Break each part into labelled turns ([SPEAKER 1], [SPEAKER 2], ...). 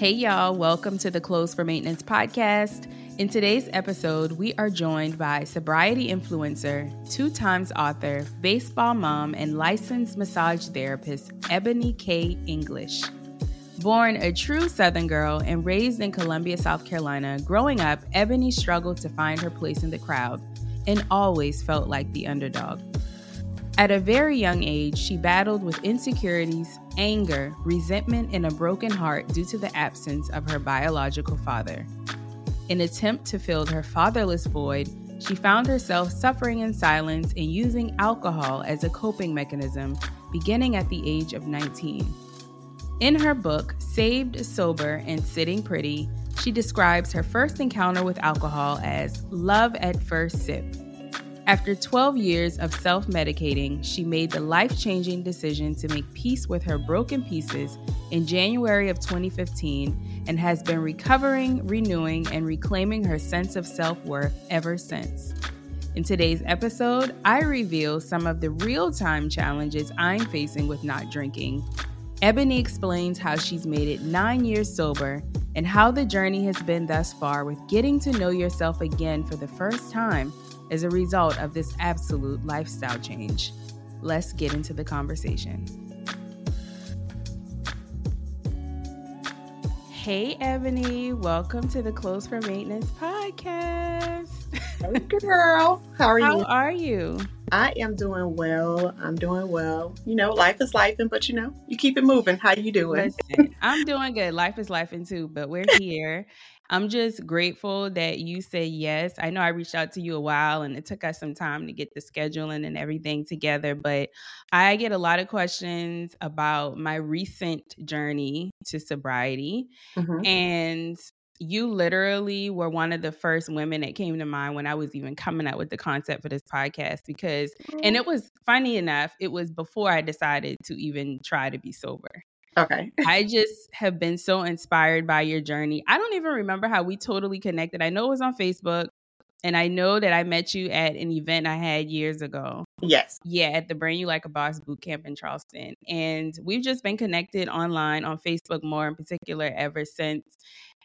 [SPEAKER 1] Hey, y'all, welcome to the Closed for Maintenance podcast. In today's episode, we are joined by sobriety influencer, two times author, baseball mom, and licensed massage therapist, Ebony K. English. Born a true Southern girl and raised in Columbia, South Carolina, growing up, Ebony struggled to find her place in the crowd and always felt like the underdog. At a very young age, she battled with insecurities, anger, resentment, and a broken heart due to the absence of her biological father. In attempt to fill her fatherless void, she found herself suffering in silence and using alcohol as a coping mechanism, beginning at the age of 19. In her book, Saved, Sober, and Sitting Pretty, she describes her first encounter with alcohol as love at first sip after 12 years of self medicating, she made the life changing decision to make peace with her broken pieces in January of 2015 and has been recovering, renewing, and reclaiming her sense of self worth ever since. In today's episode, I reveal some of the real time challenges I'm facing with not drinking. Ebony explains how she's made it nine years sober and how the journey has been thus far with getting to know yourself again for the first time as a result of this absolute lifestyle change. Let's get into the conversation. Hey, Ebony, welcome to the Closed for Maintenance podcast.
[SPEAKER 2] Hey, girl. How are you?
[SPEAKER 1] How are you?
[SPEAKER 2] I am doing well. I'm doing well. You know, life is life, and but you know, you keep it moving. How you doing?
[SPEAKER 1] Listen, I'm doing good. Life is life and too, but we're here. I'm just grateful that you say yes. I know I reached out to you a while and it took us some time to get the scheduling and everything together, but I get a lot of questions about my recent journey to sobriety.
[SPEAKER 2] Mhm.
[SPEAKER 1] And you literally were one of the first women that came to mind when I was even coming up with the concept for this podcast because and it was funny enough, it was before I decided to even try to be sober.
[SPEAKER 2] Okay.
[SPEAKER 1] I just have been so inspired by your journey. I don't even remember how we totally connected. I know it was on Facebook, and I know that I met you at an event I had years ago.
[SPEAKER 2] Yes.
[SPEAKER 1] Yeah, at the Brain You Like a Boss boot camp in Charleston. And we've just been connected online on Facebook more in particular ever since.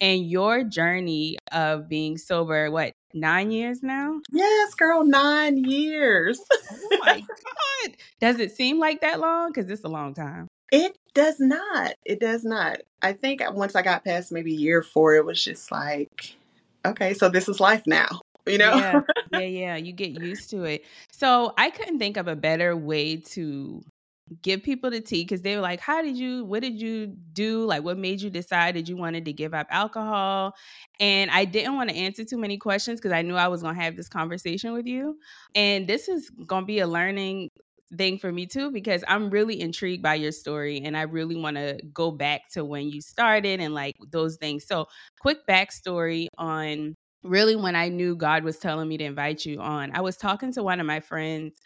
[SPEAKER 1] And your journey of being sober, what, nine years now?
[SPEAKER 2] Yes, girl. Nine years.
[SPEAKER 1] Oh my God. Does it seem like that long? Because it's a long time.
[SPEAKER 2] It does not. It does not. I think once I got past maybe year four, it was just like, okay, so this is life now. You know?
[SPEAKER 1] Yeah, yeah, yeah. You get used to it. So I couldn't think of a better way to give people the tea because they were like, How did you, what did you do? Like, what made you decide that you wanted to give up alcohol? And I didn't want to answer too many questions because I knew I was going to have this conversation with you. And this is going to be a learning thing for me too because I'm really intrigued by your story and I really want to go back to when you started and like those things. So, quick backstory on really when I knew God was telling me to invite you on. I was talking to one of my friends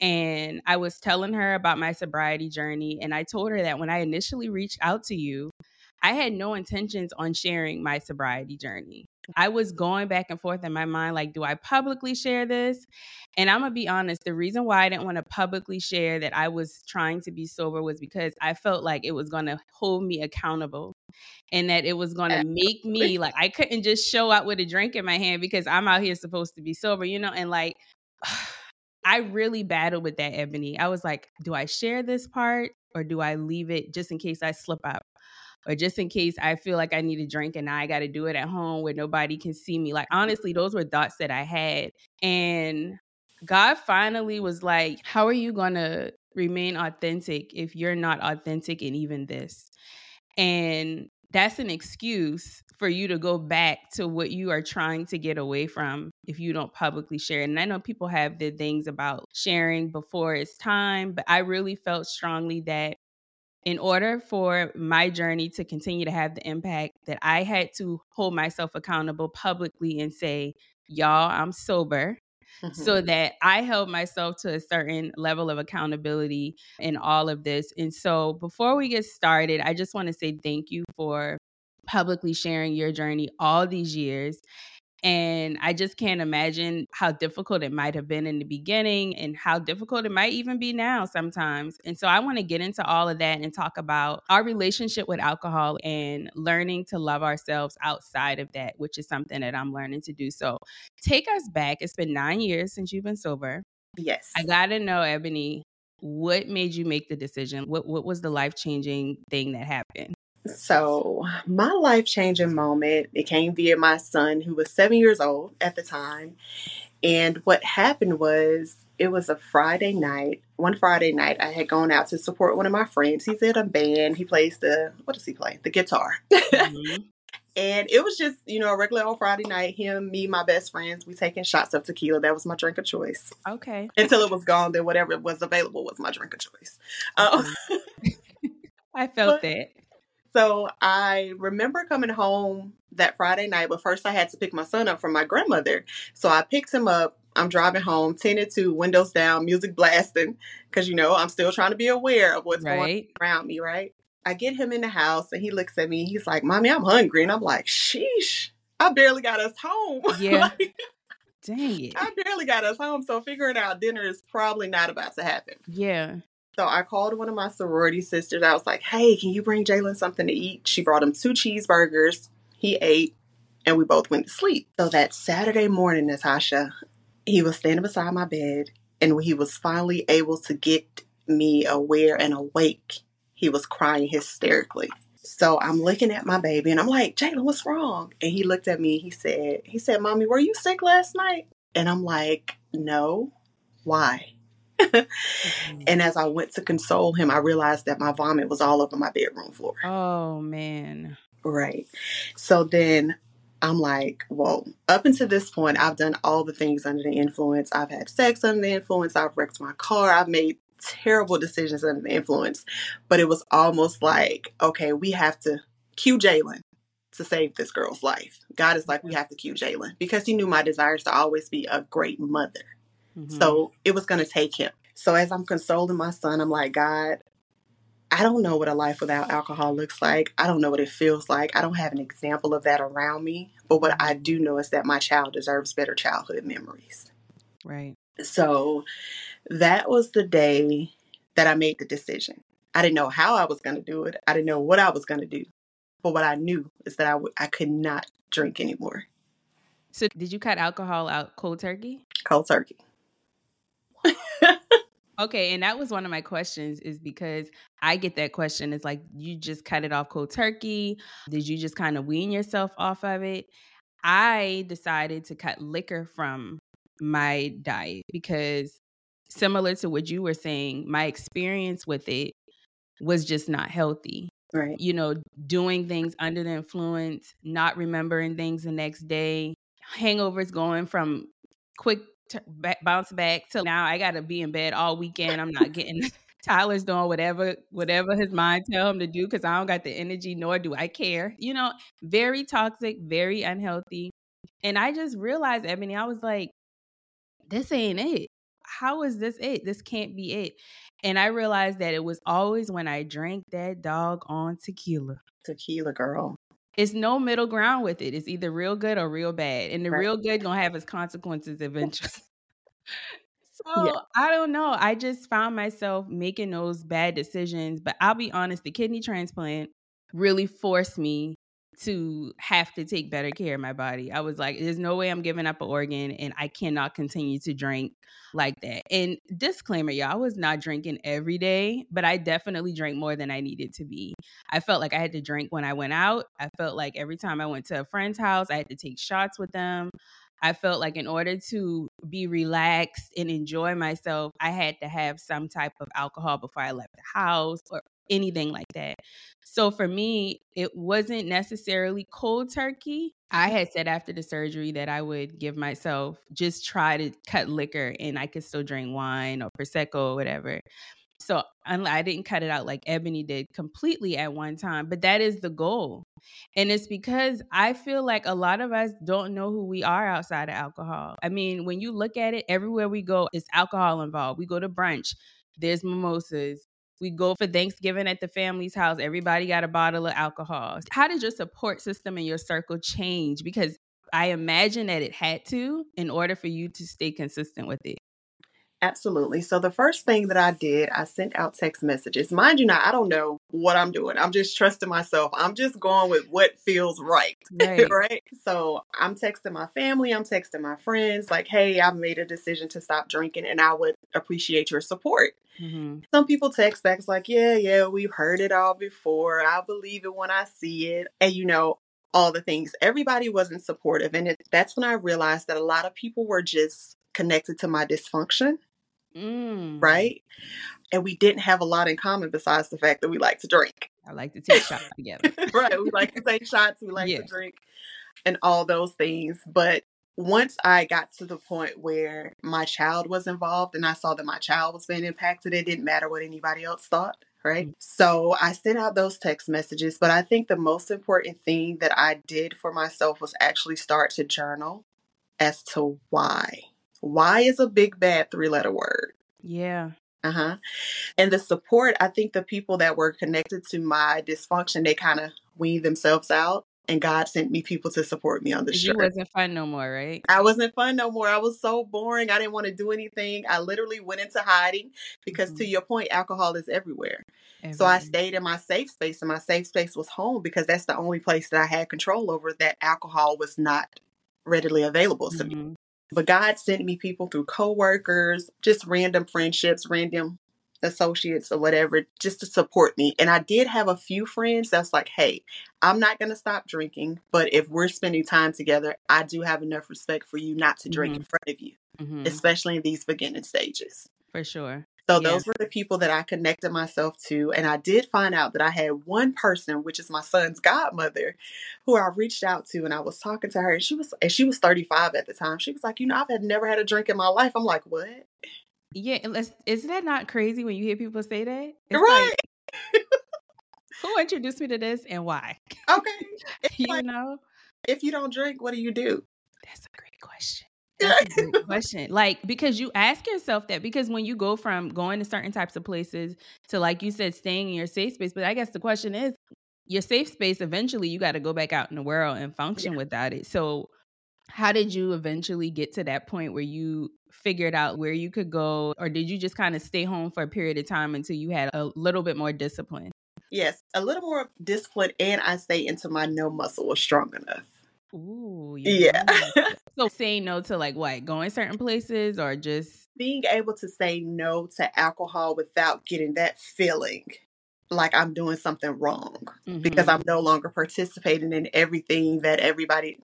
[SPEAKER 1] and I was telling her about my sobriety journey. And I told her that when I initially reached out to you, I had no intentions on sharing my sobriety journey. I was going back and forth in my mind like, do I publicly share this? And I'm going to be honest, the reason why I didn't want to publicly share that I was trying to be sober was because I felt like it was going to hold me accountable and that it was going to make me like, I couldn't just show up with a drink in my hand because I'm out here supposed to be sober, you know? And like, I really battled with that, Ebony. I was like, do I share this part or do I leave it just in case I slip up? Or just in case I feel like I need a drink and I got to do it at home where nobody can see me. Like, honestly, those were thoughts that I had. And God finally was like, How are you going to remain authentic if you're not authentic in even this? And that's an excuse for you to go back to what you are trying to get away from if you don't publicly share. And I know people have their things about sharing before it's time, but I really felt strongly that in order for my journey to continue to have the impact that I had to hold myself accountable publicly and say, y'all, I'm sober. So that I held myself to a certain level of accountability in all of this. And so before we get started, I just want to say thank you for publicly sharing your journey all these years And I just can't imagine how difficult it might have been in the beginning and how difficult it might even be now sometimes. And so I want to get into all of that and talk about our relationship with alcohol and learning to love ourselves outside of that, which is something that I'm learning to do. So take us back. It's been nine years since you've been sober.
[SPEAKER 2] Yes.
[SPEAKER 1] I got to know, Ebony, what made you make the decision? What, what was the life changing thing that happened?
[SPEAKER 2] So, my life changing moment, it came via my son, who was seven years old at the time. And what happened was, it was a Friday night. One Friday night, I had gone out to support one of my friends. He's in a band. He plays the, what does he play? The guitar. Mm-hmm. and it was just, you know, a regular old Friday night. Him, me, my best friends, we taking shots of tequila. That was my drink of choice.
[SPEAKER 1] Okay.
[SPEAKER 2] Until it was gone, then whatever was available was my drink of choice. Um,
[SPEAKER 1] I felt but, that.
[SPEAKER 2] So I remember coming home that Friday night, but first I had to pick my son up from my grandmother. So I picked him up. I'm driving home, 10 to 2, windows down, music blasting, because, you know, I'm still trying to be aware of what's right. going around me, right? I get him in the house and he looks at me. He's like, Mommy, I'm hungry. And I'm like, Sheesh, I barely got us home.
[SPEAKER 1] Yeah. like, Dang it.
[SPEAKER 2] I barely got us home. So figuring out dinner is probably not about to happen.
[SPEAKER 1] Yeah.
[SPEAKER 2] So I called one of my sorority sisters. I was like, hey, can you bring Jalen something to eat? She brought him two cheeseburgers. He ate, and we both went to sleep. So that Saturday morning, Natasha, he was standing beside my bed, and he was finally able to get me aware and awake. He was crying hysterically. So I'm looking at my baby and I'm like, Jalen, what's wrong? And he looked at me. He said, he said, Mommy, were you sick last night? And I'm like, no. Why? Mm-hmm. And as I went to console him, I realized that my vomit was all over my bedroom floor.
[SPEAKER 1] Oh, man.
[SPEAKER 2] Right. So then I'm like, whoa, up until this point, I've done all the things under the influence. I've had sex under the influence. I've wrecked my car. I've made terrible decisions under the influence. But it was almost like, okay, we have to cue Jalen to save this girl's life. God is like, we have to cue Jalen because he knew my desires to always be a great mother. Mm-hmm. So it was going to take him. So as I'm consoling my son, I'm like, God, I don't know what a life without alcohol looks like. I don't know what it feels like. I don't have an example of that around me. But what I do know is that my child deserves better childhood memories.
[SPEAKER 1] Right.
[SPEAKER 2] So that was the day that I made the decision. I didn't know how I was going to do it. I didn't know what I was going to do. But what I knew is that I, w- I could not drink anymore.
[SPEAKER 1] So, did you cut alcohol out cold turkey?
[SPEAKER 2] Cold turkey.
[SPEAKER 1] okay, and that was one of my questions is because I get that question. It's like you just cut it off cold turkey. Did you just kind of wean yourself off of it? I decided to cut liquor from my diet because similar to what you were saying, my experience with it was just not healthy.
[SPEAKER 2] Right.
[SPEAKER 1] You know, doing things under the influence, not remembering things the next day, hangovers going from quick t- bounce back till now I got to be in bed all weekend. I'm not getting Tyler's doing whatever whatever his mind tell him to do because I don't got the energy nor do I care. You know, very toxic, very unhealthy. And I just realized, Ebony, I was like, this ain't it. How is this it? This can't be it. And I realized that it was always when I drank that dog on tequila.
[SPEAKER 2] Tequila girl
[SPEAKER 1] it's no middle ground with it. It's either real good or real bad. And the right. real good gonna have its consequences eventually. so yeah. I don't know. I just found myself making those bad decisions. But I'll be honest, the kidney transplant really forced me to have to take better care of my body. I was like, there's no way I'm giving up an organ and I cannot continue to drink like that. And disclaimer, y'all, I was not drinking every day, but I definitely drank more than I needed to be. I felt like I had to drink when I went out. I felt like every time I went to a friend's house, I had to take shots with them. I felt like in order to be relaxed and enjoy myself, I had to have some type of alcohol before I left the house or anything like that. So for me, it wasn't necessarily cold turkey. I had said after the surgery that I would give myself just try to cut liquor and I could still drink wine or prosecco or whatever. So I didn't cut it out like Ebony did completely at one time, but that is the goal. And it's because I feel like a lot of us don't know who we are outside of alcohol. I mean, when you look at it, everywhere we go, it's alcohol involved. We go to brunch, there's mimosas, we go for Thanksgiving at the family's house. Everybody got a bottle of alcohol. How did your support system and your circle change? Because I imagine that it had to in order for you to stay consistent with it.
[SPEAKER 2] Absolutely. So the first thing that I did, I sent out text messages. Mind you, now I don't know what I'm doing. I'm just trusting myself. I'm just going with what feels right. Right. right? So I'm texting my family, I'm texting my friends, like, hey, I've made a decision to stop drinking and I would appreciate your support. Mm-hmm. Some people text back, it's like, yeah, yeah, we've heard it all before. I believe it when I see it. And you know, all the things. Everybody wasn't supportive. And it, that's when I realized that a lot of people were just connected to my dysfunction. Mm. Right? And we didn't have a lot in common besides the fact that we like to drink.
[SPEAKER 1] I like to take shots together.
[SPEAKER 2] right. We like to take shots. We like yeah. to drink and all those things. But once I got to the point where my child was involved and I saw that my child was being impacted, it didn't matter what anybody else thought. Right. Mm. So I sent out those text messages. But I think the most important thing that I did for myself was actually start to journal as to why. Why is a big bad three letter word.
[SPEAKER 1] Yeah.
[SPEAKER 2] Uh huh. And the support, I think the people that were connected to my dysfunction, they kind of weaned themselves out. And God sent me people to support me on the show.
[SPEAKER 1] You wasn't fun no more, right?
[SPEAKER 2] I wasn't fun no more. I was so boring. I didn't want to do anything. I literally went into hiding because, mm-hmm. to your point, alcohol is everywhere. everywhere. So I stayed in my safe space, and my safe space was home because that's the only place that I had control over that alcohol was not readily available to mm-hmm. me. But God sent me people through coworkers, just random friendships, random associates or whatever, just to support me. And I did have a few friends that's like, hey, I'm not going to stop drinking, but if we're spending time together, I do have enough respect for you not to drink mm-hmm. in front of you, mm-hmm. especially in these beginning stages.
[SPEAKER 1] For sure.
[SPEAKER 2] So yeah. those were the people that I connected myself to. And I did find out that I had one person, which is my son's godmother, who I reached out to and I was talking to her. And she was and she was 35 at the time. She was like, you know, I've had never had a drink in my life. I'm like, what?
[SPEAKER 1] Yeah, isn't that not crazy when you hear people say that?
[SPEAKER 2] It's right.
[SPEAKER 1] Like, who introduced me to this and why?
[SPEAKER 2] Okay.
[SPEAKER 1] you like, know?
[SPEAKER 2] If you don't drink, what do you do?
[SPEAKER 1] That's a great question. That's a great question. Like, because you ask yourself that because when you go from going to certain types of places to, like you said, staying in your safe space. But I guess the question is, your safe space, eventually you got to go back out in the world and function yeah. without it. So, how did you eventually get to that point where you figured out where you could go? Or did you just kind of stay home for a period of time until you had a little bit more discipline?
[SPEAKER 2] Yes, a little more discipline. And I stayed until my no muscle was strong enough.
[SPEAKER 1] Ooh,
[SPEAKER 2] yeah.
[SPEAKER 1] so saying no to like what? Going certain places or just
[SPEAKER 2] being able to say no to alcohol without getting that feeling like I'm doing something wrong mm-hmm. because I'm no longer participating in everything that everybody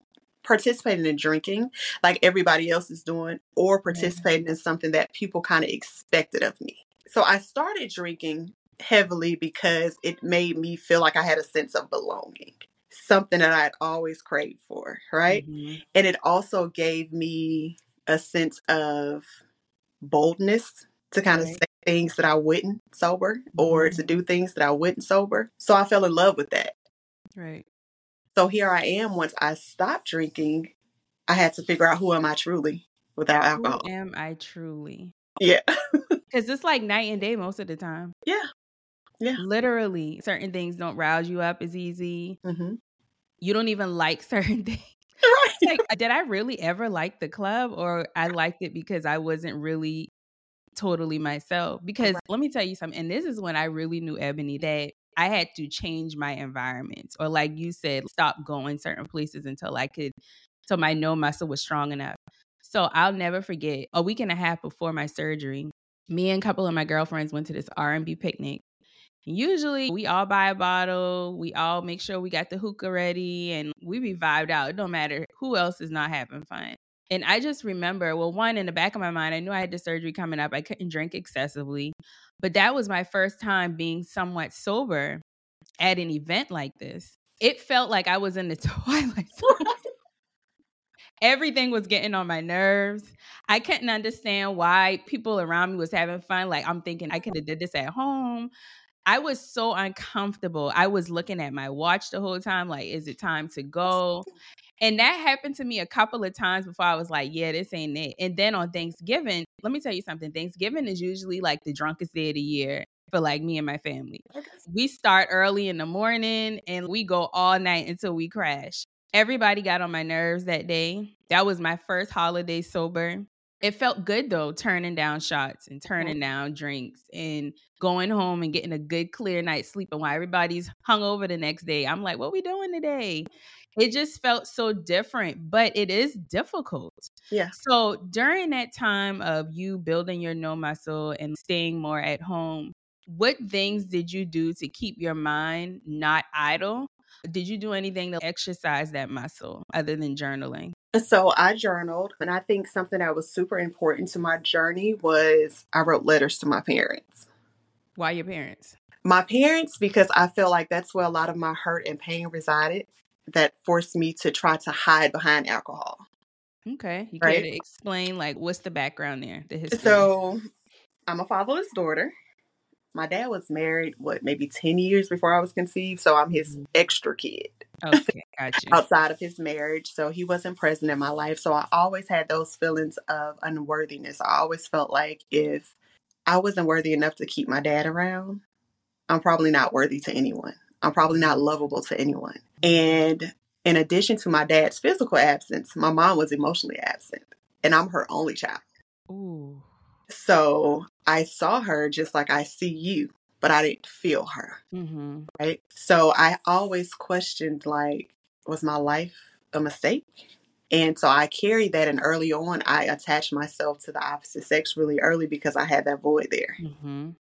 [SPEAKER 2] participating in drinking like everybody else is doing or participating in something that people kind of expected of me. So I started drinking heavily because it made me feel like I had a sense of belonging something that I'd always craved for, right? Mm-hmm. And it also gave me a sense of boldness to kind of say things that I wouldn't sober mm-hmm. or to do things that I wouldn't sober. So I fell in love with that.
[SPEAKER 1] Right.
[SPEAKER 2] So here I am once I stopped drinking, I had to figure out who am I truly without alcohol.
[SPEAKER 1] Who am I truly?
[SPEAKER 2] Yeah.
[SPEAKER 1] Cuz it's like night and day most of the time.
[SPEAKER 2] Yeah. Yeah.
[SPEAKER 1] Literally, certain things don't rouse you up as easy. Mm-hmm. You don't even like certain things. Right. like, uh, did I really ever like the club or I liked it because I wasn't really totally myself? Because right. let me tell you something, and this is when I really knew Ebony that I had to change my environment or like you said, stop going certain places until I could so my no muscle was strong enough. So I'll never forget a week and a half before my surgery, me and a couple of my girlfriends went to this R&B picnic Usually we all buy a bottle, we all make sure we got the hookah ready, and we be vibed out. It don't matter who else is not having fun. And I just remember, well, one in the back of my mind, I knew I had the surgery coming up. I couldn't drink excessively, but that was my first time being somewhat sober at an event like this. It felt like I was in the twilight zone. Everything was getting on my nerves. I couldn't understand why people around me was having fun. Like I'm thinking I could have did this at home. I was so uncomfortable. I was looking at my watch the whole time, like, is it time to go? And that happened to me a couple of times before I was like, yeah, this ain't it. And then on Thanksgiving, let me tell you something Thanksgiving is usually like the drunkest day of the year for like me and my family. We start early in the morning and we go all night until we crash. Everybody got on my nerves that day. That was my first holiday sober. It felt good though, turning down shots and mm-hmm. turning down drinks and going home and getting a good, clear night's sleep. And while everybody's hung over the next day, I'm like, what we doing today? It just felt so different, but it is difficult.
[SPEAKER 2] Yeah.
[SPEAKER 1] So during that time of you building your no muscle and staying more at home, what things did you do to keep your mind not idle? Did you do anything to exercise that muscle other than journaling?
[SPEAKER 2] So I journaled, and I think something that was super important to my journey was I wrote letters to my parents.
[SPEAKER 1] Why your parents?
[SPEAKER 2] My parents, because I feel like that's where a lot of my hurt and pain resided that forced me to try to hide behind alcohol.
[SPEAKER 1] Okay. You right? to explain like what's the background there? The history.
[SPEAKER 2] So I'm a fatherless daughter. My dad was married, what, maybe 10 years before I was conceived. So I'm his mm-hmm. extra kid.
[SPEAKER 1] Okay, gotcha.
[SPEAKER 2] outside of his marriage. So he wasn't present in my life. So I always had those feelings of unworthiness. I always felt like if I wasn't worthy enough to keep my dad around, I'm probably not worthy to anyone. I'm probably not lovable to anyone. And in addition to my dad's physical absence, my mom was emotionally absent, and I'm her only child.
[SPEAKER 1] Ooh.
[SPEAKER 2] So I saw her just like I see you, but I didn't feel her.
[SPEAKER 1] Mm-hmm.
[SPEAKER 2] Right. So I always questioned, like, was my life a mistake? And so I carried that, and early on, I attached myself to the opposite sex really early because I had that void there.
[SPEAKER 1] Mm-hmm.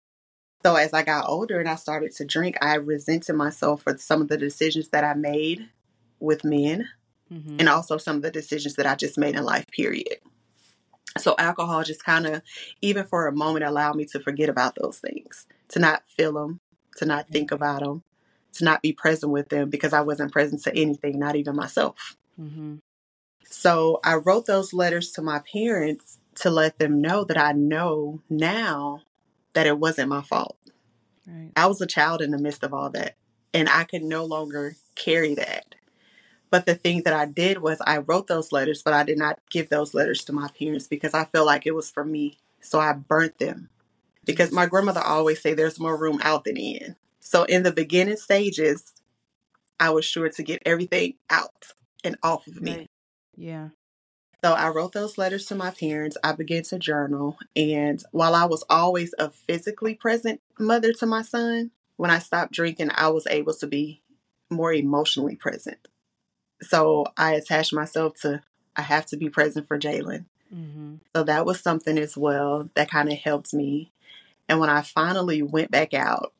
[SPEAKER 2] So as I got older and I started to drink, I resented myself for some of the decisions that I made with men mm-hmm. and also some of the decisions that I just made in life, period. So alcohol just kind of, even for a moment, allowed me to forget about those things, to not feel them, to not think about them, to not be present with them because I wasn't present to anything, not even myself.
[SPEAKER 1] Mm-hmm.
[SPEAKER 2] So I wrote those letters to my parents to let them know that I know now that it wasn't my fault.
[SPEAKER 1] Right.
[SPEAKER 2] I was a child in the midst of all that, and I could no longer carry that. But the thing that I did was I wrote those letters, but I did not give those letters to my parents because I felt like it was for me. So I burnt them because my grandmother always say there's more room out than in. So in the beginning stages, I was sure to get everything out and off of me.
[SPEAKER 1] Yeah.
[SPEAKER 2] So I wrote those letters to my parents. I began to journal. And while I was always a physically present mother to my son, when I stopped drinking, I was able to be more emotionally present. So I attached myself to, I have to be present for Jalen.
[SPEAKER 1] Mm-hmm.
[SPEAKER 2] So that was something as well that kind of helped me. And when I finally went back out,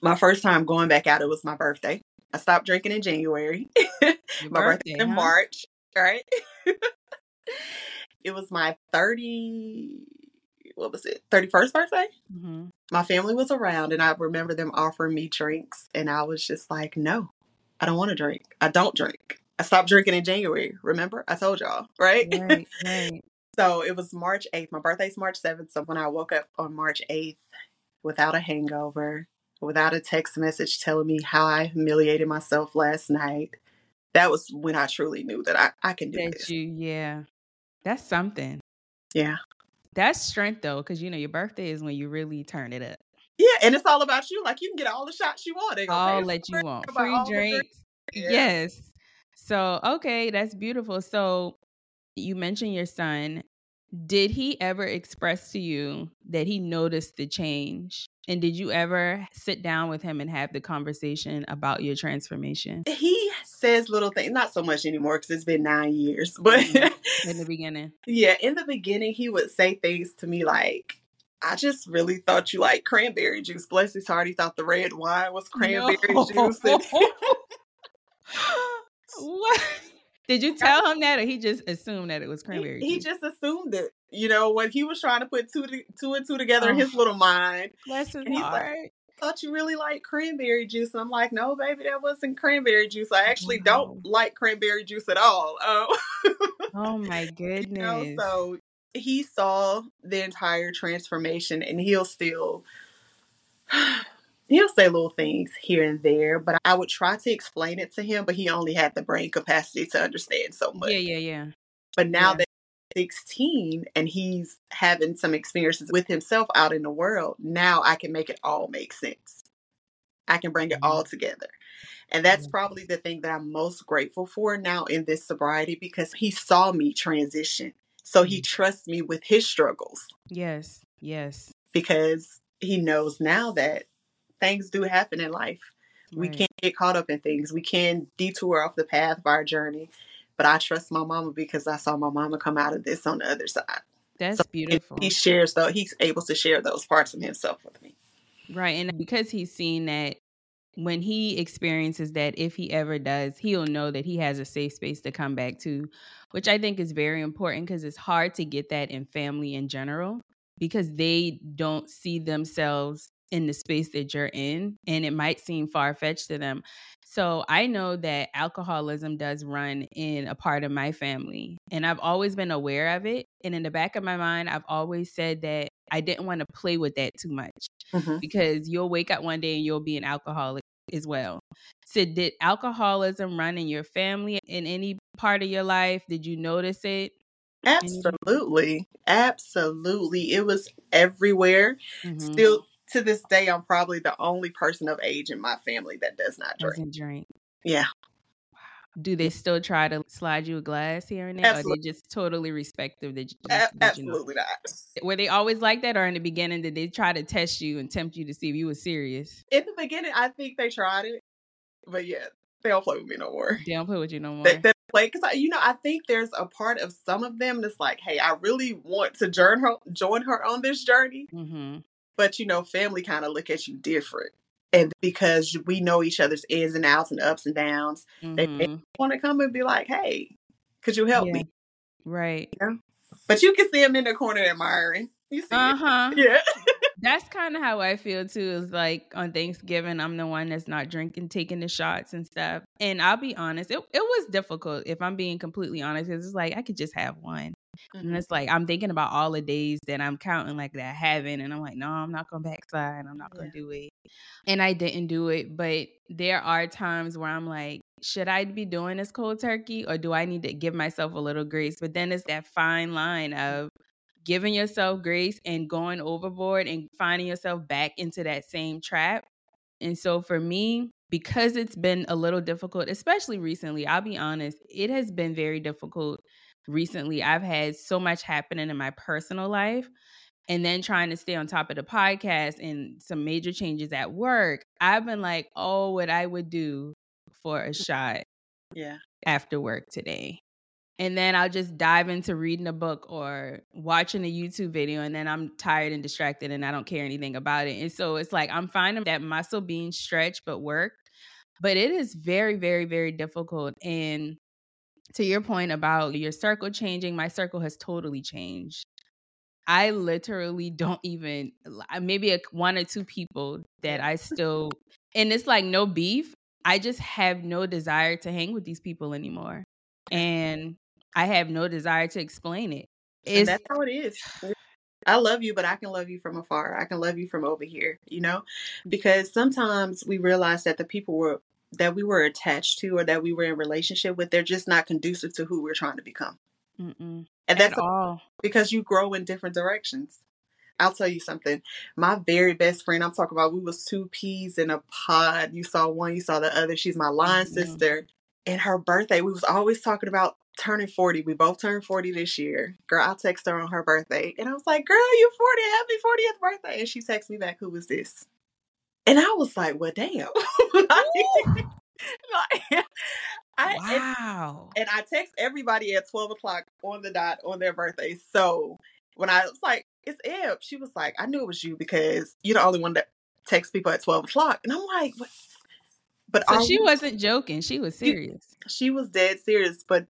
[SPEAKER 2] my first time going back out, it was my birthday. I stopped drinking in January. my birthday, birthday in huh? March, right? it was my 30 what was it 31st birthday
[SPEAKER 1] mm-hmm.
[SPEAKER 2] my family was around and i remember them offering me drinks and i was just like no i don't want to drink i don't drink i stopped drinking in january remember i told y'all right,
[SPEAKER 1] right, right.
[SPEAKER 2] so it was march 8th my birthday's march 7th so when i woke up on march 8th without a hangover without a text message telling me how i humiliated myself last night that was when I truly knew that I, I can do
[SPEAKER 1] that
[SPEAKER 2] this.
[SPEAKER 1] You, yeah. That's something.
[SPEAKER 2] Yeah.
[SPEAKER 1] That's strength though, because you know your birthday is when you really turn it up.
[SPEAKER 2] Yeah, and it's all about you. Like you can get all the shots you want.
[SPEAKER 1] All that you want. Free drinks. Yeah. Yes. So okay, that's beautiful. So you mentioned your son. Did he ever express to you that he noticed the change? And did you ever sit down with him and have the conversation about your transformation?
[SPEAKER 2] He says little things, not so much anymore because it's been nine years, but
[SPEAKER 1] mm-hmm. in the beginning.
[SPEAKER 2] Yeah, in the beginning, he would say things to me like, I just really thought you like cranberry juice. Bless his heart, he thought the red wine was cranberry no. juice. And-
[SPEAKER 1] what? Did you tell him that, or he just assumed that it was cranberry?
[SPEAKER 2] He, he just assumed it. You know, when he was trying to put two two and two together oh. in his little mind.
[SPEAKER 1] Bless his heart.
[SPEAKER 2] Like, thought you really like cranberry juice. And I'm like, no, baby, that wasn't cranberry juice. I actually don't like cranberry juice at all.
[SPEAKER 1] Oh, oh my goodness. You know,
[SPEAKER 2] so he saw the entire transformation and he'll still he'll say little things here and there, but I would try to explain it to him, but he only had the brain capacity to understand so much.
[SPEAKER 1] Yeah, yeah, yeah.
[SPEAKER 2] But now yeah. that 16 and he's having some experiences with himself out in the world, now I can make it all make sense. I can bring it all mm-hmm. together. And that's probably the thing that I'm most grateful for now in this sobriety because he saw me transition. So he mm. trusts me with his struggles.
[SPEAKER 1] Yes. Yes.
[SPEAKER 2] Because he knows now that things do happen in life. Right. We can't get caught up in things. We can detour off the path of our journey. But I trust my mama because I saw my mama come out of this on the other side.
[SPEAKER 1] That's so beautiful.
[SPEAKER 2] He shares though he's able to share those parts of himself with me.
[SPEAKER 1] Right. And because he's seen that when he experiences that, if he ever does, he'll know that he has a safe space to come back to, which I think is very important because it's hard to get that in family in general because they don't see themselves in the space that you're in and it might seem far fetched to them. So I know that alcoholism does run in a part of my family and I've always been aware of it. And in the back of my mind, I've always said that I didn't want to play with that too much mm-hmm. because you'll wake up one day and you'll be an alcoholic as well. So, did alcoholism run in your family in any part of your life? Did you notice it?
[SPEAKER 2] Absolutely. Absolutely. It was everywhere. Mm-hmm. Still to this day, I'm probably the only person of age in my family that does not drink.
[SPEAKER 1] Doesn't drink.
[SPEAKER 2] Yeah.
[SPEAKER 1] Do they still try to slide you a glass here and there? Absolutely. Or they just totally respective that,
[SPEAKER 2] you, a- absolutely you know?
[SPEAKER 1] not. Were they always like that, or in the beginning did they try to test you and tempt you to see if you were serious?
[SPEAKER 2] In the beginning, I think they tried it, but yeah, they don't play with me no more.
[SPEAKER 1] They don't play with you no more.
[SPEAKER 2] They, they play because you know I think there's a part of some of them that's like, hey, I really want to join her, join her on this journey, mm-hmm. but you know, family kind of look at you different and because we know each other's ins and outs and ups and downs, mm-hmm. they want to come and be like, "Hey, could you help yeah. me?"
[SPEAKER 1] Right.
[SPEAKER 2] Yeah. But you can see them in the corner admiring. You see?
[SPEAKER 1] Uh huh.
[SPEAKER 2] Yeah.
[SPEAKER 1] That's kind of how I feel too. Is like on Thanksgiving, I'm the one that's not drinking, taking the shots and stuff. And I'll be honest, it, it was difficult if I'm being completely honest. Because it's like I could just have one. Mm-hmm. And it's like I'm thinking about all the days that I'm counting like that I haven't, and I'm like, no, I'm not gonna backslide. I'm not going to yeah. do it. And I didn't do it, but there are times where I'm like, should I be doing this cold turkey, or do I need to give myself a little grace? But then it's that fine line of giving yourself grace and going overboard and finding yourself back into that same trap. And so for me, because it's been a little difficult, especially recently, I'll be honest, it has been very difficult recently I've had so much happening in my personal life and then trying to stay on top of the podcast and some major changes at work, I've been like, oh, what I would do for a shot
[SPEAKER 2] yeah
[SPEAKER 1] after work today. And then I'll just dive into reading a book or watching a YouTube video, and then I'm tired and distracted and I don't care anything about it. And so it's like I'm finding that muscle being stretched but worked. But it is very, very, very difficult. And to your point about your circle changing, my circle has totally changed. I literally don't even maybe a, one or two people that I still and it's like no beef. I just have no desire to hang with these people anymore. And I have no desire to explain it.
[SPEAKER 2] It's, that's how it is. I love you, but I can love you from afar. I can love you from over here, you know? Because sometimes we realize that the people we're that we were attached to or that we were in relationship with, they're just not conducive to who we're trying to become.
[SPEAKER 1] Mm-mm.
[SPEAKER 2] And that's
[SPEAKER 1] all
[SPEAKER 2] because you grow in different directions. I'll tell you something. My very best friend, I'm talking about, we was two peas in a pod. You saw one, you saw the other. She's my line mm-hmm. sister. And her birthday, we was always talking about turning 40. We both turned 40 this year. Girl, I text her on her birthday. And I was like, girl, you 40. Happy 40th birthday. And she texts me back, who was this? And I was like, well, damn. like,
[SPEAKER 1] I, wow.
[SPEAKER 2] And, and, I text everybody at 12 o'clock on the dot on their birthday. So when I was like, it's Eb, she was like, I knew it was you because you're the only one that texts people at 12 o'clock. And I'm like, what?
[SPEAKER 1] But so she we, wasn't joking. She was serious.
[SPEAKER 2] She, she was dead serious. But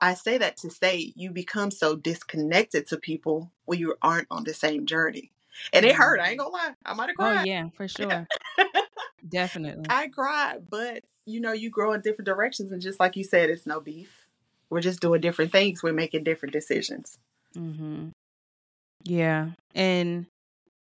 [SPEAKER 2] I say that to say you become so disconnected to people when you aren't on the same journey. And it hurt. I ain't gonna lie. I might have oh, cried.
[SPEAKER 1] Oh yeah, for sure. Definitely.
[SPEAKER 2] I cried, but you know, you grow in different directions, and just like you said, it's no beef. We're just doing different things. We're making different decisions.
[SPEAKER 1] Mm-hmm. Yeah, and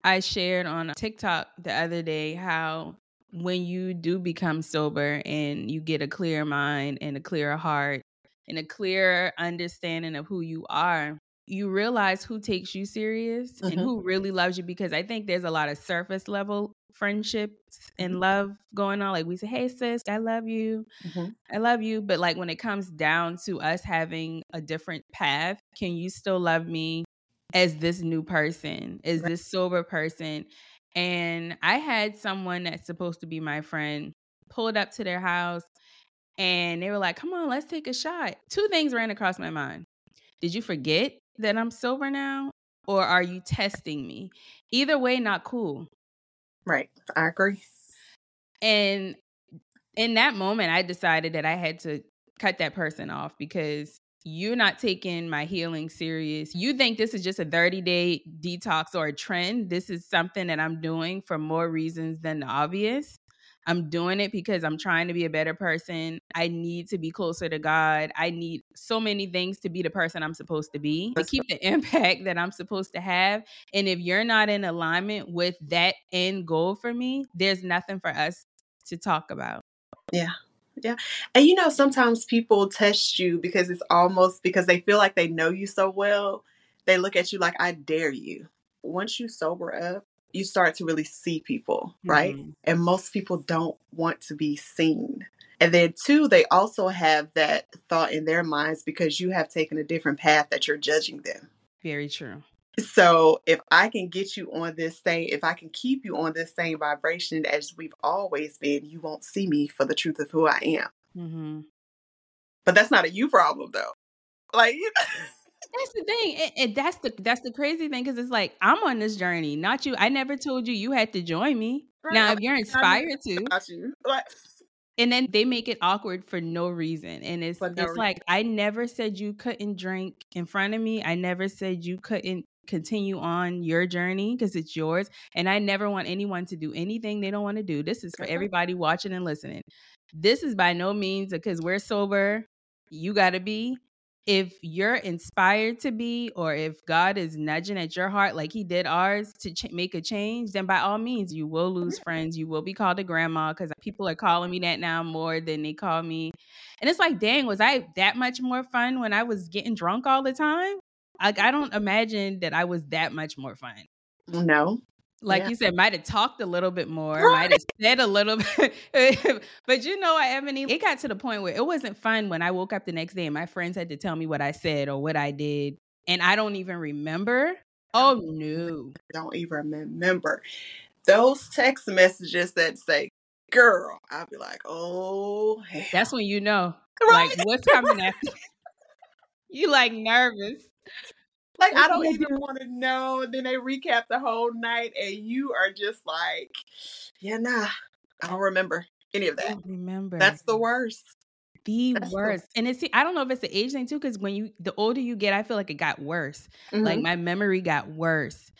[SPEAKER 1] I shared on TikTok the other day how when you do become sober and you get a clear mind and a clear heart and a clear understanding of who you are, you realize who takes you serious mm-hmm. and who really loves you because I think there's a lot of surface level friendships and
[SPEAKER 2] Mhm.
[SPEAKER 1] love going on. Like we say, hey sis, I love you.
[SPEAKER 2] Mhm.
[SPEAKER 1] I love you. But like when it comes down to us having a different path, can you still love me as this new person, as
[SPEAKER 2] Right.
[SPEAKER 1] this sober person? And I had someone that's supposed to be my friend pulled up to their house and they were like, come on, let's take a shot. Two things ran across my mind. Did you forget that I'm sober now? Or are you testing me? Either way, not cool.
[SPEAKER 2] Right. I agree.
[SPEAKER 1] And in that moment, I decided that I had to cut that person off because you're not taking my healing serious. You think this is just a 30 day detox or a trend. This is something that I'm doing for more reasons than the obvious. I'm doing it because I'm trying to be a better person. I need to be closer to God. I need so many things to be the person I'm supposed to be, to keep the impact that I'm supposed to have. And if you're not in alignment with that end goal for me, there's nothing for us to talk about.
[SPEAKER 2] Yeah. Yeah. And you know, sometimes people test you because it's almost because they feel like they know you so well. They look at you like, I dare you. Once you sober up, you start to really see people, right?
[SPEAKER 1] Mhm.
[SPEAKER 2] And most people don't want to be seen. And then, two, they also have that thought in their minds because you have taken a different path that you're judging them.
[SPEAKER 1] Very true.
[SPEAKER 2] So if I can get you on this same, if I can keep you on this same vibration as we've always been, you won't see me for the truth of who I am.
[SPEAKER 1] Mm-hmm.
[SPEAKER 2] But that's not a you problem though. Like you
[SPEAKER 1] That's the thing, and, and that's the that's the crazy thing because it's like I'm on this journey, not you. I never told you you had to join me. Now, if you're inspired to,
[SPEAKER 2] you. Like
[SPEAKER 1] and then they make it awkward for no reason, and it's
[SPEAKER 2] no
[SPEAKER 1] it's like I never said you couldn't drink in front of me. I never said you couldn't continue on your journey because it's yours, and I never want anyone to do anything they don't want to do. This is for everybody watching and listening. This is by no means because we're sober. You got to be. If you're inspired to be, or if God is nudging at your heart like He did ours to ch- make a change, then by all means, you will lose friends. You will be called a grandma because people are calling me that now more than they call me. And it's like, dang, was I that much more fun when I was getting drunk all the time? Like, I don't imagine that I was that much more fun
[SPEAKER 2] no.
[SPEAKER 1] Like
[SPEAKER 2] Yeah.
[SPEAKER 1] you said, might have talked a little bit more,
[SPEAKER 2] Right.
[SPEAKER 1] might have said a little bit. but you know, Ebony, it got to the point where it wasn't fun when I woke up the next day and my friends had to tell me what I said or what I did. And I don't even remember. Oh no.
[SPEAKER 2] Don't even remember. Those text messages that say, girl, I'll be like, oh hell.
[SPEAKER 1] That's when you know.
[SPEAKER 2] right.
[SPEAKER 1] Like what's coming after. you like nervous.
[SPEAKER 2] Like I
[SPEAKER 1] do
[SPEAKER 2] don't even want to know. And then they recap the whole night, and you are just like, yeah, nah, I don't remember any of
[SPEAKER 1] I
[SPEAKER 2] that.
[SPEAKER 1] don't remember.
[SPEAKER 2] That's the worst.
[SPEAKER 1] the
[SPEAKER 2] that's the-
[SPEAKER 1] worst. And it's I don't know if it's the age thing too, because when you the older you get, I feel like it got worse. Like
[SPEAKER 2] Mhm.
[SPEAKER 1] my memory got worse.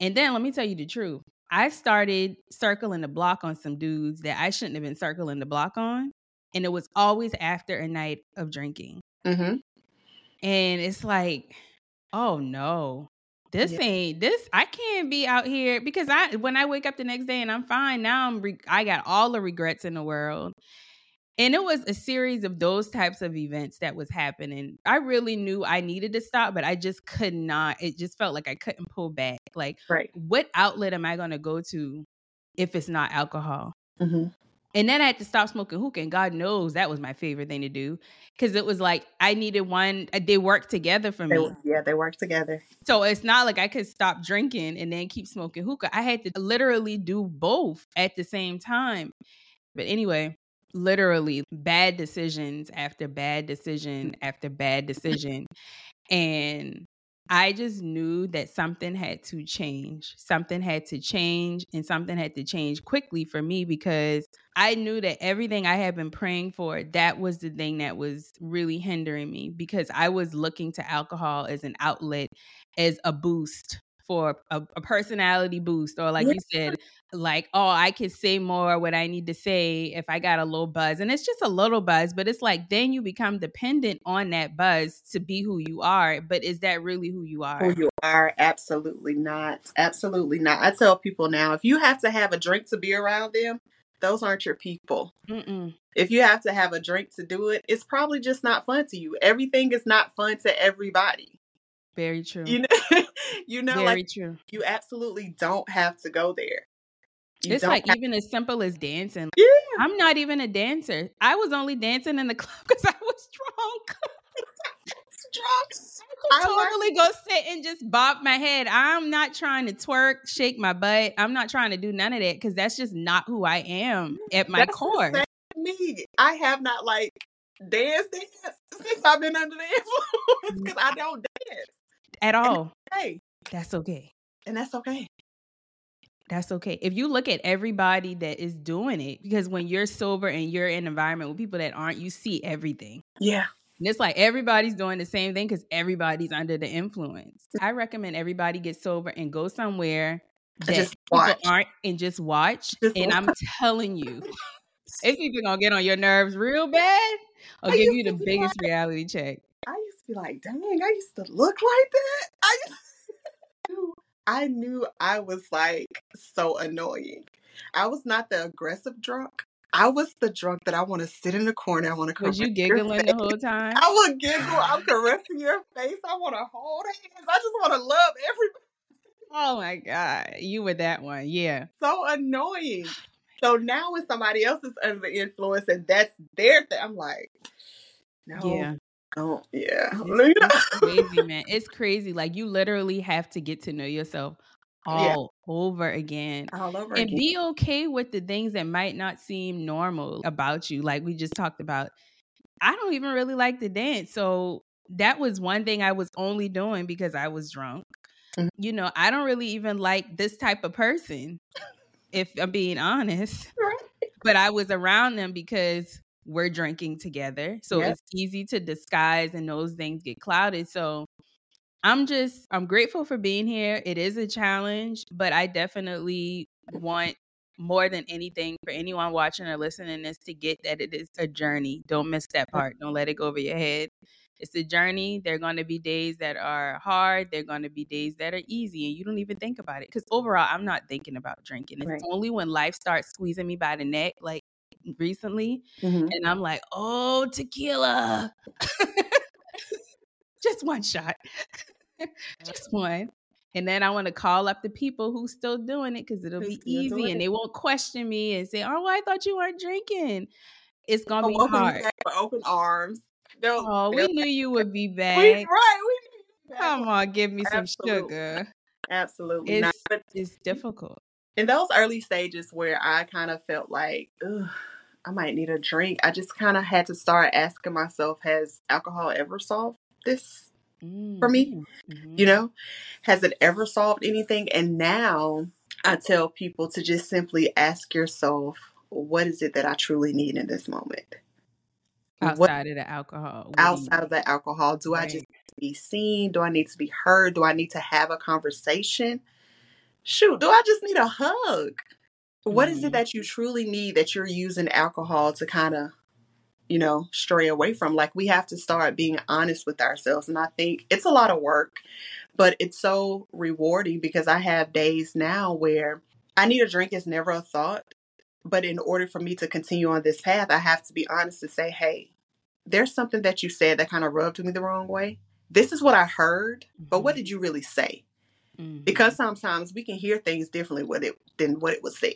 [SPEAKER 1] And then let me tell you the truth. I started circling the block on some dudes that I shouldn't have been circling the block on. And it was always after a night of drinking.
[SPEAKER 2] Mhm.
[SPEAKER 1] And it's like, oh no. This
[SPEAKER 2] Yeah.
[SPEAKER 1] ain't this. I can't be out here because I when I wake up the next day and I'm fine now. I'm re- I got all the regrets in the world, and it was a series of those types of events that was happening. I really knew I needed to stop, but I just could not. It just felt like I couldn't pull back. Like,
[SPEAKER 2] Right.
[SPEAKER 1] what outlet am I going to go to if it's not alcohol?
[SPEAKER 2] Mhm.
[SPEAKER 1] And then I had to stop smoking hookah, and God knows that was my favorite thing to do because it was like I needed one. uh, They worked together for
[SPEAKER 2] They,
[SPEAKER 1] me.
[SPEAKER 2] yeah, they work together.
[SPEAKER 1] So it's not like I could stop drinking and then keep smoking hookah. I had to literally do both at the same time. But anyway, literally bad decisions after bad decision after bad decision. And I just knew that something had to change. Something had to change and something had to change quickly for me because I knew that everything I had been praying for, that was the thing that was really hindering me because I was looking to alcohol as an outlet, as a boost for a, a personality boost, or like
[SPEAKER 2] Yeah.
[SPEAKER 1] you said, like, oh, I could say more what I need to say if I got a little buzz. And it's just a little buzz, but it's like then you become dependent on that buzz to be who you are. But is that really who you are?
[SPEAKER 2] Who you are? Absolutely not. Absolutely not. I tell people now, if you have to have a drink to be around them, those aren't your people.
[SPEAKER 1] Mm-mm.
[SPEAKER 2] If you have to have a drink to do it, it's probably just not fun to you. Everything is not fun to everybody.
[SPEAKER 1] Very true.
[SPEAKER 2] You know, you know,
[SPEAKER 1] Very
[SPEAKER 2] like
[SPEAKER 1] true.
[SPEAKER 2] you absolutely don't have to go there. You
[SPEAKER 1] it's like even as simple as dancing.
[SPEAKER 2] yeah.
[SPEAKER 1] I'm not even a dancer. I was only dancing in the club because I was drunk.
[SPEAKER 2] Drugs.
[SPEAKER 1] I
[SPEAKER 2] I
[SPEAKER 1] could
[SPEAKER 2] like-
[SPEAKER 1] totally go sit and just bob my head. I'm not trying to twerk, shake my butt. I'm not trying to do none of that because that's just not who I am at my
[SPEAKER 2] That's
[SPEAKER 1] core.
[SPEAKER 2] Me, I have not like danced dance since I've been under the influence mm. because I don't dance.
[SPEAKER 1] At all.
[SPEAKER 2] Hey,
[SPEAKER 1] That's okay.
[SPEAKER 2] and that's okay.
[SPEAKER 1] That's okay. If you look at everybody that is doing it, because when you're sober and you're in an environment with people that aren't, you see everything.
[SPEAKER 2] Yeah.
[SPEAKER 1] And it's like everybody's doing the same thing because everybody's under the influence. I recommend everybody get sober and go somewhere that
[SPEAKER 2] Just
[SPEAKER 1] people aren't and just watch.
[SPEAKER 2] Just
[SPEAKER 1] and I'm telling you, it's either gonna get on your nerves real bad or
[SPEAKER 2] I
[SPEAKER 1] give you the biggest reality check.
[SPEAKER 2] I used to be like, dang, I used to look like that. I used I knew I was like so annoying. I was not the aggressive drunk. I was the drunk that I want to sit in the corner. I want to
[SPEAKER 1] Was you giggling the whole time?
[SPEAKER 2] I would giggle. I'm caressing your face. I want to hold hands. I just want to love everybody.
[SPEAKER 1] Oh my god, you were that one, yeah.
[SPEAKER 2] So annoying. So now when somebody else is under the influence and that's their thing, I'm like, no,
[SPEAKER 1] Yeah.
[SPEAKER 2] Yeah.
[SPEAKER 1] It's, it's crazy, man. It's crazy. Like you literally have to get to know yourself
[SPEAKER 2] Yeah.
[SPEAKER 1] all over again.
[SPEAKER 2] All over
[SPEAKER 1] And
[SPEAKER 2] again.
[SPEAKER 1] be okay with the things that might not seem normal about you. Like we just talked about. I don't even really like to dance. So that was one thing I was only doing because I was drunk.
[SPEAKER 2] Mhm.
[SPEAKER 1] You know, I don't really even like this type of person, if I'm being honest.
[SPEAKER 2] Right.
[SPEAKER 1] But I was around them because we're drinking together. So it's easy to disguise and those things get clouded. So I'm just I'm grateful for being here. It is a challenge, but I definitely want more than anything for anyone watching or listening this to get that it is a journey. Don't miss that part. Don't let it go over your head. It's a journey. There are going to be days that are hard. There are going to be days that are easy, and you don't even think about it. Because overall, I'm not thinking about drinking. It's
[SPEAKER 2] Right.
[SPEAKER 1] only when life starts squeezing me by the neck, like recently,
[SPEAKER 2] Mhm.
[SPEAKER 1] and I'm like, oh, tequila. Just one shot. Just one. And then I want to call up the people who's still doing it because it'll be easy and they won't question me and say, oh, I thought you weren't drinking. It's going to
[SPEAKER 2] I'll
[SPEAKER 1] be hard.
[SPEAKER 2] open arms. They'll,
[SPEAKER 1] Oh, we
[SPEAKER 2] they'll-
[SPEAKER 1] knew you would be
[SPEAKER 2] we,
[SPEAKER 1] back.
[SPEAKER 2] right, we knew you back.
[SPEAKER 1] Come on, give me some sugar.
[SPEAKER 2] Absolutely not. But
[SPEAKER 1] it's difficult.
[SPEAKER 2] In those early stages where I kind of felt like, Ugh, I might need a drink, I just kind of had to start asking myself, has alcohol ever solved this? For me,
[SPEAKER 1] Mhm.
[SPEAKER 2] You know, has it ever solved anything? And now I tell people to just simply ask yourself, what is it that I truly need in this moment? What
[SPEAKER 1] outside of the alcohol. what
[SPEAKER 2] outside of the alcohol? Do I just need to be seen? Do I need to be heard? Do I need to have a conversation? Shoot, do I just need a hug? What is it that you truly need that you're using alcohol to kind of, you know, stray away from? Like, we have to start being honest with ourselves. And I think it's a lot of work, but it's so rewarding because I have days now where I need a drink is never a thought. But in order for me to continue on this path, I have to be honest and say, hey, there's something that you said that kind of rubbed me the wrong way. This is what I heard, but what
[SPEAKER 1] Mhm.
[SPEAKER 2] did you really say?
[SPEAKER 1] Mhm.
[SPEAKER 2] Because sometimes we can hear things differently with it than what it was said.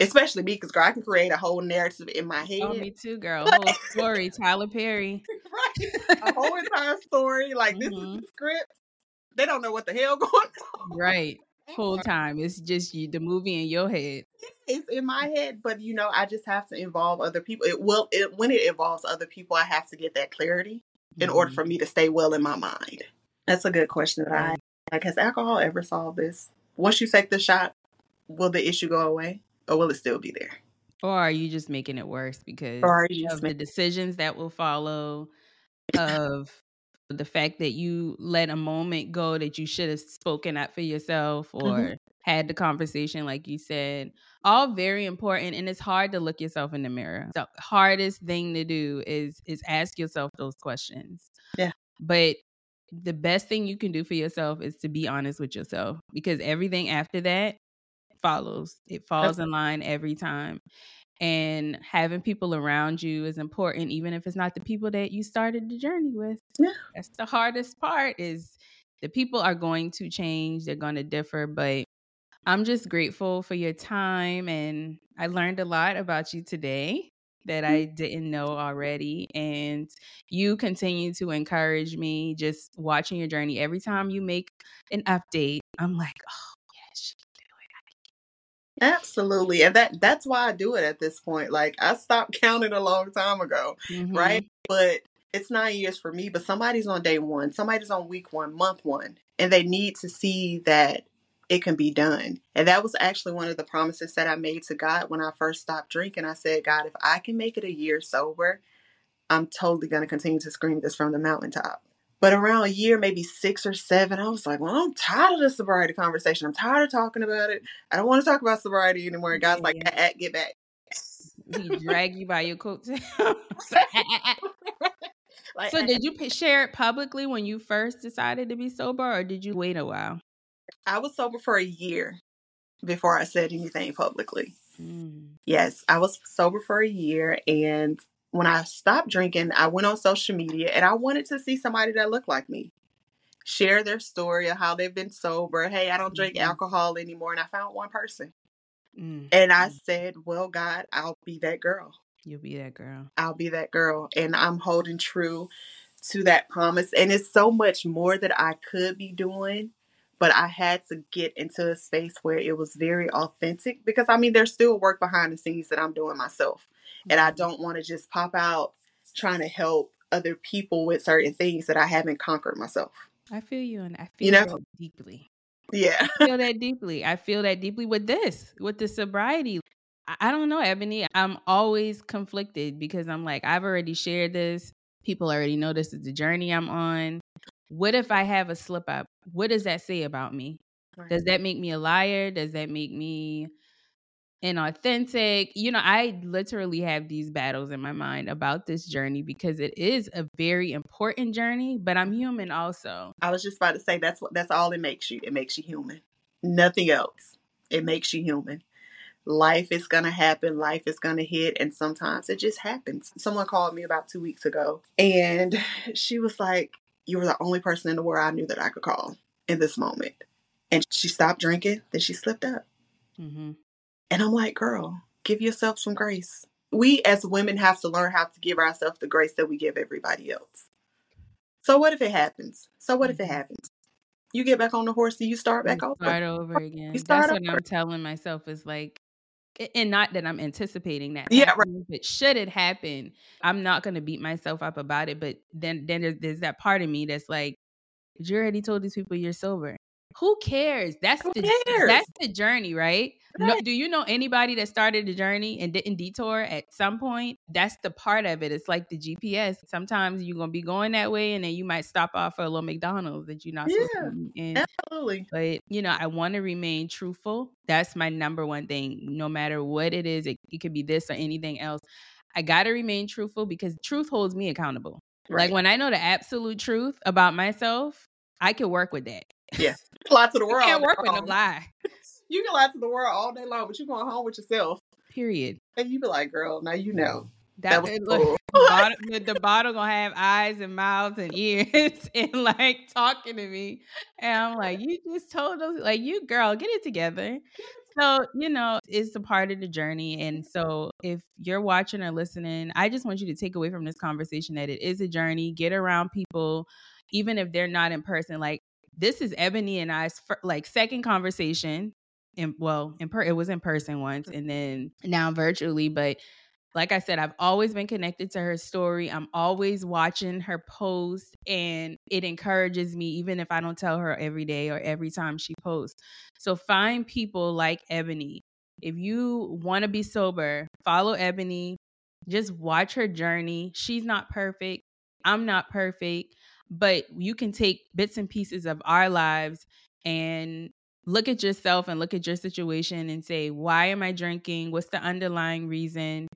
[SPEAKER 2] Especially me, because girl, I can create a whole narrative in my head.
[SPEAKER 1] Oh, me too, girl. Whole story. Tyler Perry.
[SPEAKER 2] right. A whole entire story. Like this is
[SPEAKER 1] Mhm.
[SPEAKER 2] the script. They don't know what the hell going on.
[SPEAKER 1] Right. Whole time. It's just you, the movie in your head.
[SPEAKER 2] It's in my head, but you know, I just have to involve other people. It will it when it involves other people, I have to get that clarity in order
[SPEAKER 1] Mhm.
[SPEAKER 2] for me to stay well in my mind. That's a good question that I like. Has alcohol ever solved this? Once you take the shot, will the issue go away, or will it still be there?
[SPEAKER 1] Or are you just making it worse because
[SPEAKER 2] Or
[SPEAKER 1] of the decisions that will follow, of the fact that you let a moment go that you should have spoken up for yourself or
[SPEAKER 2] Mhm.
[SPEAKER 1] had the conversation like you said. All very important and it's hard to look yourself in the mirror. The hardest thing to do is is ask yourself those questions.
[SPEAKER 2] Yeah.
[SPEAKER 1] But the best thing you can do for yourself is to be honest with yourself because everything after that follows. It falls in line every time. And having people around you is important, even if it's not the people that you started the journey with.
[SPEAKER 2] Yeah.
[SPEAKER 1] That's the hardest part is the people are going to change, they're going to differ, but I'm just grateful for your time and I learned a lot about you today that I didn't know already. And you continue to encourage me just watching your journey. Every time you make an update, I'm like, oh, yes,
[SPEAKER 2] Absolutely. And that that's why I do it at this point. Like I stopped counting a long time ago, mm-hmm. right? But it's nine years for me, but somebody's on day one, somebody's on week one, month one, and they need to see that it can be done. And that was actually one of the promises that I made to God when I first stopped drinking. I said, God, if I can make it a year sober, I'm totally going to continue to scream this from the mountaintop. But around a year, maybe six or seven, I was like, well, I'm tired of the sobriety conversation. I'm tired of talking about it. I don't want to talk about sobriety anymore. And God's yeah. like, ah, get back.
[SPEAKER 1] He drag you by your coat. like, so did you share it publicly when you first decided to be sober or did you wait a while?
[SPEAKER 2] I was sober for a year before I said anything publicly. Mm. Yes, I was sober for a year. And when I stopped drinking, I went on social media and I wanted to see somebody that looked like me share their story of how they've been sober. Hey, I don't drink mm-hmm. alcohol anymore. And I found one person. Mm-hmm. And I said, Well, God, I'll be that girl.
[SPEAKER 1] You'll be that girl.
[SPEAKER 2] I'll be that girl. And I'm holding true to that promise. And it's so much more that I could be doing but I had to get into a space where it was very authentic because I mean, there's still work behind the scenes that I'm doing myself. And I mm-hmm. don't want to just pop out trying to help other people with certain things that I haven't conquered myself.
[SPEAKER 1] I feel you and I feel you know? deeply.
[SPEAKER 2] Yeah.
[SPEAKER 1] I feel that deeply. I feel that deeply with this, with the sobriety. I don't know, Ebony. I'm always conflicted because I'm like, I've already shared this. People already know this is the journey I'm on. What if I have a slip up? What does that say about me? Right. Does that make me a liar? Does that make me inauthentic? You know, I literally have these battles in my mind about this journey because it is a very important journey, but I'm human also.
[SPEAKER 2] I was just about to say that's what that's all it makes you. It makes you human. Nothing else. It makes you human life is going to happen, life is going to hit, and sometimes it just happens. Someone called me about two weeks ago and she was like, you were the only person in the world I knew that I could call in this moment. And she stopped drinking, then she slipped up. Mm-hmm. And I'm like, girl, give yourself some grace. We as women have to learn how to give ourselves the grace that we give everybody else. So what if it happens? So what if it mm-hmm. happens? You get back on the horse and you start back over.
[SPEAKER 1] Start over again. You start That's over. what I'm telling myself is like and not that I'm anticipating that.
[SPEAKER 2] Yeah, right.
[SPEAKER 1] But should it happen, I'm not going to beat myself up about it. But then, then there's, there's that part of me that's like, you already told these people you're sober. Who cares? That's Who the cares? that's the journey, right? No, do you know anybody that started the journey and didn't detour at some point? That's the part of it. It's like the GPS. Sometimes you're gonna be going that way, and then you might stop off for a little McDonald's that you're not yeah, supposed to be in.
[SPEAKER 2] Absolutely.
[SPEAKER 1] But you know, I want to remain truthful. That's my number one thing. No matter what it is, it, it could be this or anything else. I gotta remain truthful because truth holds me accountable. Right. Like when I know the absolute truth about myself, I can work with that.
[SPEAKER 2] Yeah. Lie to the world.
[SPEAKER 1] You can't work with a lie.
[SPEAKER 2] You can lie to the world all day long, but you're going home with yourself.
[SPEAKER 1] Period.
[SPEAKER 2] And you be like, girl, now you know.
[SPEAKER 1] That, that was eh, cool. the, bottle, the, bottle gonna have eyes and mouths and ears and like talking to me. And I'm like, you just told us like you girl, get it together. So, you know, it's a part of the journey. And so if you're watching or listening, I just want you to take away from this conversation that it is a journey. Get around people, even if they're not in person. Like this is Ebony and I's like second conversation. And well, in per it was in person once, and then now virtually. But like I said, I've always been connected to her story. I'm always watching her post, and it encourages me, even if I don't tell her every day or every time she posts. So find people like Ebony. If you want to be sober, follow Ebony. Just watch her journey. She's not perfect. I'm not perfect but you can take bits and pieces of our lives and look at yourself and look at your situation and say, why am I drinking? What's the underlying reason?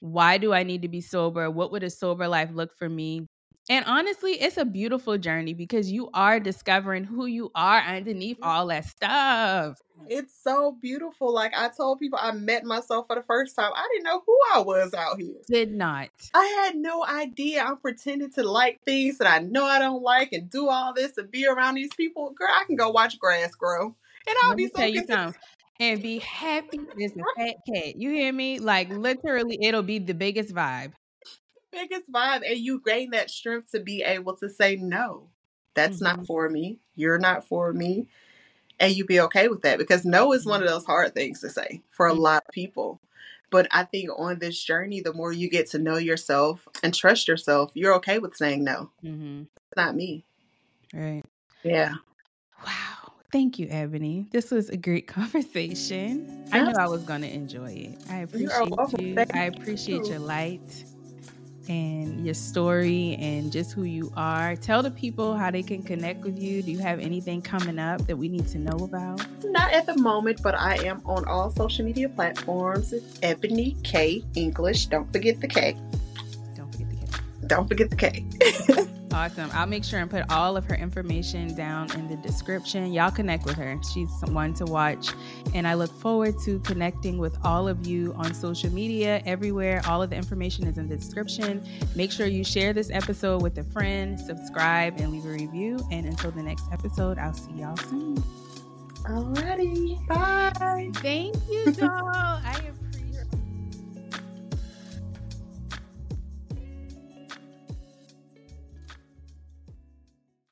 [SPEAKER 1] Why do I need to be sober? What would a sober life look for me? And honestly, it's a beautiful journey because you are discovering who you are underneath mm-hmm. all that stuff.
[SPEAKER 2] It's so beautiful. Like I told people, I met myself for the first time. I didn't know who I was out here.
[SPEAKER 1] Did not.
[SPEAKER 2] I had no idea. I'm pretending to like things that I know I don't like and do all this and be around these people. Girl, I can go watch grass grow and I'll
[SPEAKER 1] Let
[SPEAKER 2] be so
[SPEAKER 1] tell you
[SPEAKER 2] content.
[SPEAKER 1] something. And be happy as a fat cat. You hear me? Like literally, it'll be the biggest vibe.
[SPEAKER 2] Biggest vibe and you gain that strength to be able to say no that's
[SPEAKER 1] Mhm.
[SPEAKER 2] not for me you're not for me and you be okay with that because no is one of those hard things to say for a
[SPEAKER 1] Mhm.
[SPEAKER 2] lot of people but i think on this journey the more you get to know yourself and trust yourself you're okay with saying no
[SPEAKER 1] Mm-hmm.
[SPEAKER 2] it's not me
[SPEAKER 1] Right.
[SPEAKER 2] yeah
[SPEAKER 1] Wow. Thank you, Ebony. This was a great conversation. I knew I was going to enjoy it. I appreciate you.
[SPEAKER 2] Thank
[SPEAKER 1] I
[SPEAKER 2] you.
[SPEAKER 1] appreciate your light and your story and just who you are. Tell the people how they can connect with you. Do you have anything coming up that we need to know about?
[SPEAKER 2] not at the moment but i am on all social media platforms ebony k english don't forget the k
[SPEAKER 1] Don't forget the K.
[SPEAKER 2] don't forget the k
[SPEAKER 1] Awesome. I'll make sure and put all of her information down in the description. Y'all connect with her. She's one to watch. And I look forward to connecting with all of you on social media, everywhere. All of the information is in the description. Make sure you share this episode with a friend, subscribe, and leave a review. And until the next episode, I'll see y'all soon.
[SPEAKER 2] alrighty bye
[SPEAKER 1] Thank you, doll. I